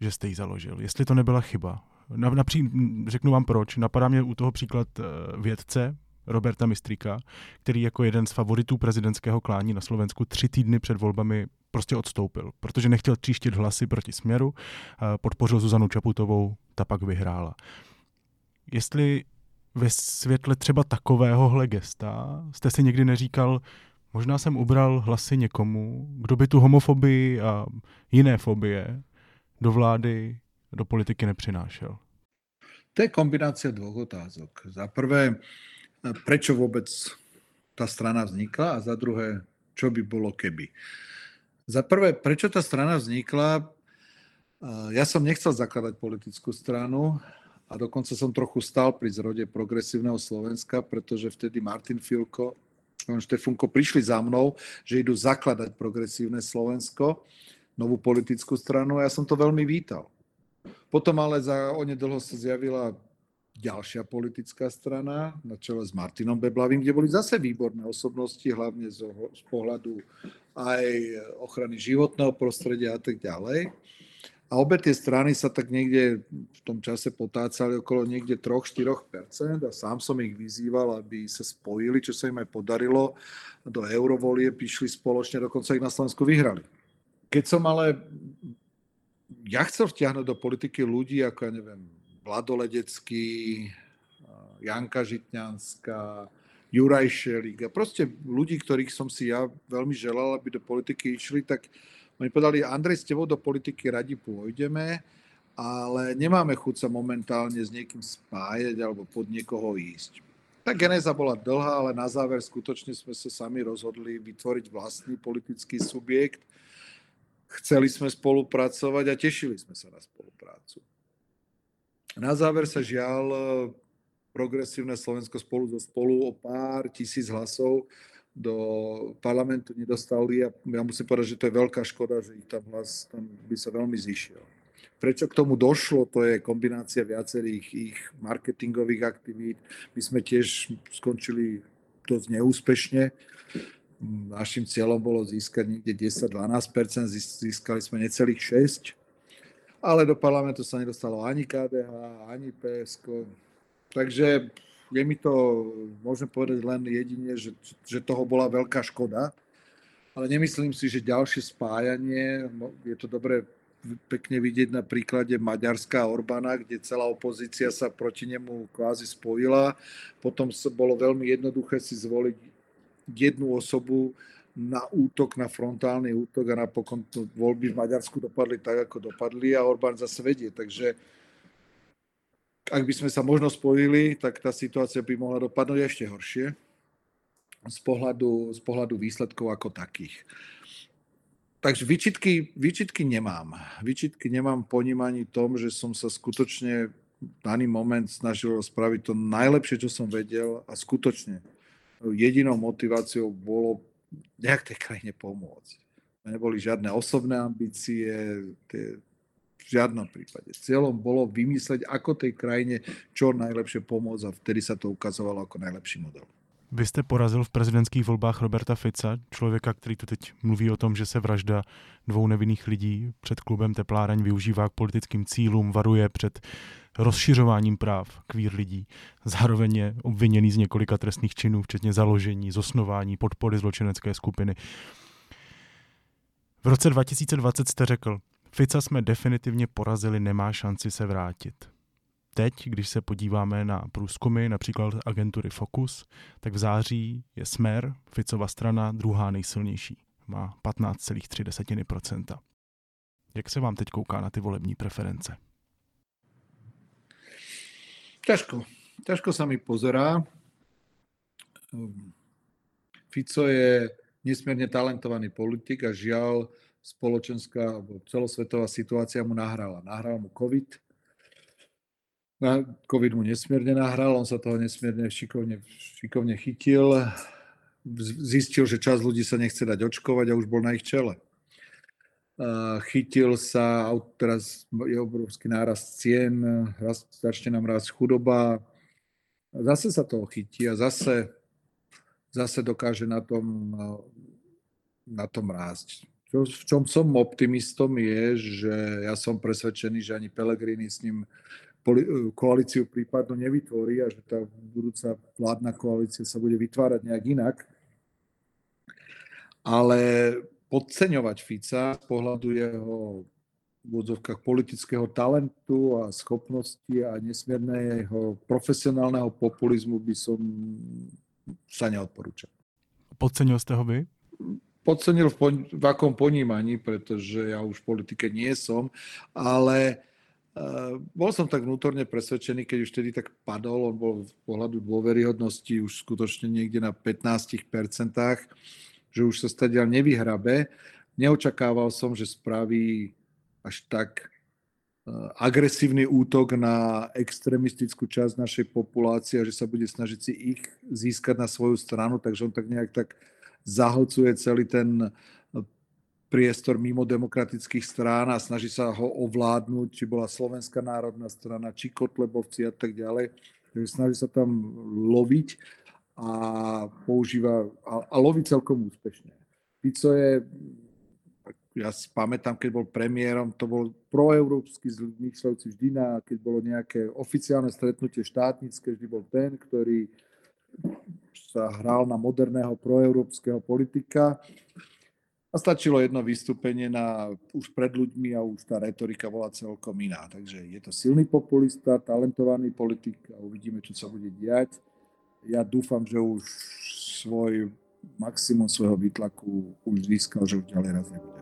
že jste ji založil, jestli to nebyla chyba. Napří, řeknu vám proč. Napadá mě u toho příklad eh, vědce, Roberta Mistrika, který jako jeden z favoritů prezidentského klání na Slovensku tři týdny před volbami prostě odstoupil, protože nechtěl tříštit hlasy proti směru, podpořil Zuzanu Čaputovou, ta pak vyhrála. Jestli ve světle třeba takovéhohle gesta jste si někdy neříkal, možná jsem ubral hlasy někomu, kdo by tu homofobii a jiné fobie do vlády, do politiky nepřinášel? To je kombinácia dvoch otázok. Za prvé, prečo vôbec tá strana vznikla a za druhé, čo by bolo keby. Za prvé, prečo tá strana vznikla? Ja som nechcel zakladať politickú stranu a dokonca som trochu stal pri zrode progresívneho Slovenska, pretože vtedy Martin Filko a Štefunko prišli za mnou, že idú zakladať progresívne Slovensko, novú politickú stranu a ja som to veľmi vítal. Potom ale za onedlho sa zjavila ďalšia politická strana na čele s Martinom Beblavým, kde boli zase výborné osobnosti, hlavne z, z pohľadu aj ochrany životného prostredia a tak ďalej. A obe tie strany sa tak niekde v tom čase potácali okolo niekde 3-4% a sám som ich vyzýval, aby sa spojili, čo sa im aj podarilo. Do eurovolie prišli spoločne, dokonca ich na Slovensku vyhrali. Keď som ale ja chcel vtiahnuť do politiky ľudí ako, ja neviem, Vladoledecký, Janka Žitňanská, Juraj Šelík a proste ľudí, ktorých som si ja veľmi želal, aby do politiky išli, tak oni povedali, Andrej, s tebou do politiky radi pôjdeme, ale nemáme chuť sa momentálne s niekým spájať alebo pod niekoho ísť. Tá genéza bola dlhá, ale na záver skutočne sme sa sami rozhodli vytvoriť vlastný politický subjekt. Chceli sme spolupracovať a tešili sme sa na spoluprácu. Na záver sa žiaľ progresívne Slovensko spolu so spolu o pár tisíc hlasov do parlamentu nedostali a ja musím povedať, že to je veľká škoda, že ich tam hlas tam by sa veľmi zišiel. Prečo k tomu došlo, to je kombinácia viacerých ich marketingových aktivít. My sme tiež skončili dosť neúspešne. Našim cieľom bolo získať niekde 10-12%, získali sme necelých 6%, ale do parlamentu sa nedostalo ani KDH, ani PSK. Takže je mi to, môžem povedať len jedine, že, že toho bola veľká škoda, ale nemyslím si, že ďalšie spájanie, je to dobre pekne vidieť na príklade Maďarska a Orbána, kde celá opozícia sa proti nemu kvázi spojila. Potom bolo veľmi jednoduché si zvoliť jednu osobu na útok, na frontálny útok a napokon to voľby v Maďarsku dopadli tak, ako dopadli a Orbán zase vedie. Takže ak by sme sa možno spojili, tak tá situácia by mohla dopadnúť ešte horšie z pohľadu, z pohľadu výsledkov ako takých. Takže výčitky, výčitky nemám. Výčitky nemám ponímaní tom, že som sa skutočne daný moment snažil spraviť to najlepšie, čo som vedel a skutočne jedinou motiváciou bolo nejak tej krajine pomôcť. Neboli žiadne osobné ambície, tie v žiadnom prípade. Cieľom bolo vymysleť, ako tej krajine čo najlepšie pomôcť a vtedy sa to ukazovalo ako najlepší model. Vy jste porazil v prezidentských volbách Roberta Fica, člověka, který tu teď mluví o tom, že se vražda dvou nevinných lidí před klubem Tepláreň využívá k politickým cílům, varuje před rozšiřováním práv kvír lidí. Zároveň je obviněný z několika trestných činů, včetně založení, zosnování, podpory zločinecké skupiny. V roce 2020 jste řekl, Fica jsme definitivně porazili, nemá šanci se vrátit. Teď, když se podíváme na průzkumy, například agentury Focus, tak v září je Smer, Ficova strana, druhá nejsilnější. Má 15,3%. Jak se vám teď kouká na ty volební preference? Ťažko. Ťažko sa mi pozerá. Fico je nesmierne talentovaný politik a žiaľ spoločenská alebo celosvetová situácia mu nahrala. Nahral mu COVID. Na COVID mu nesmierne nahral, on sa toho nesmierne šikovne, šikovne chytil. Zistil, že čas ľudí sa nechce dať očkovať a už bol na ich čele. Chytil sa, teraz je obrovský nárast cien, začne nám rásť chudoba. Zase sa toho chytí a zase, zase dokáže na tom, na tom rásť čo, v čom som optimistom je, že ja som presvedčený, že ani Pelegrini s ním koalíciu prípadno nevytvorí a že tá budúca vládna koalícia sa bude vytvárať nejak inak. Ale podceňovať Fica z pohľadu jeho v úvodzovkách politického talentu a schopnosti a nesmierneho profesionálneho populizmu by som sa neodporúčal. Podcenil ste ho vy? podcenil v, pon- v akom ponímaní, pretože ja už v politike nie som, ale bol som tak vnútorne presvedčený, keď už vtedy tak padol, on bol v pohľadu dôveryhodnosti už skutočne niekde na 15%, že už sa stadiaľ nevyhrabe. Neočakával som, že spraví až tak agresívny útok na extrémistickú časť našej populácie a že sa bude snažiť si ich získať na svoju stranu, takže on tak nejak tak zahlcuje celý ten eh, priestor mimo demokratických strán a snaží sa ho ovládnuť, či bola Slovenská národná strana, či Kotlebovci a tak ďalej. Takže snaží sa tam loviť a používa a, a loví celkom úspešne. Fico je, ja si pamätám, keď bol premiérom, to bol proeurópsky myslel vždy na, keď bolo nejaké oficiálne stretnutie štátnické, vždy bol ten, ktorý sa hral na moderného proeurópskeho politika. A stačilo jedno vystúpenie na, už pred ľuďmi a už tá retorika bola celkom iná. Takže je to silný populista, talentovaný politik a uvidíme, čo sa bude diať. Ja dúfam, že už svoj maximum svojho výtlaku už získal, že už ďalej raz nebude.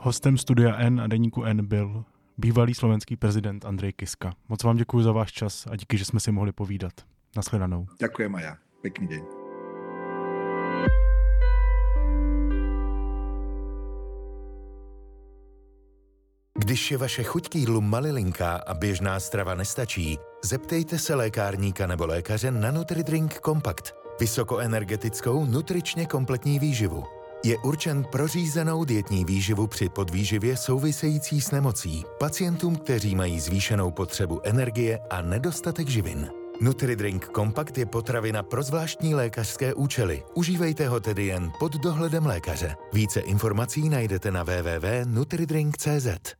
Hostem studia N a deníku N byl bývalý slovenský prezident Andrej Kiska. Moc vám děkuji za váš čas a díky, že jsme si mohli povídat. Naschledanou. Ďakujem aj ja. Pekný deň. Když je vaše chuť k jídlu malilinká a běžná strava nestačí, zeptejte se lékárníka nebo lékaře na NutriDrink Compact. Vysokoenergetickou, nutričně kompletní výživu. Je určen pro řízenou dietní výživu při podvýživě související s nemocí, pacientům, kteří mají zvýšenou potřebu energie a nedostatek živin. NutriDrink Compact je potravina pro zvláštní lékařské účely. Užívejte ho tedy jen pod dohledem lékaře. Více informací najdete na www.nutridrink.cz.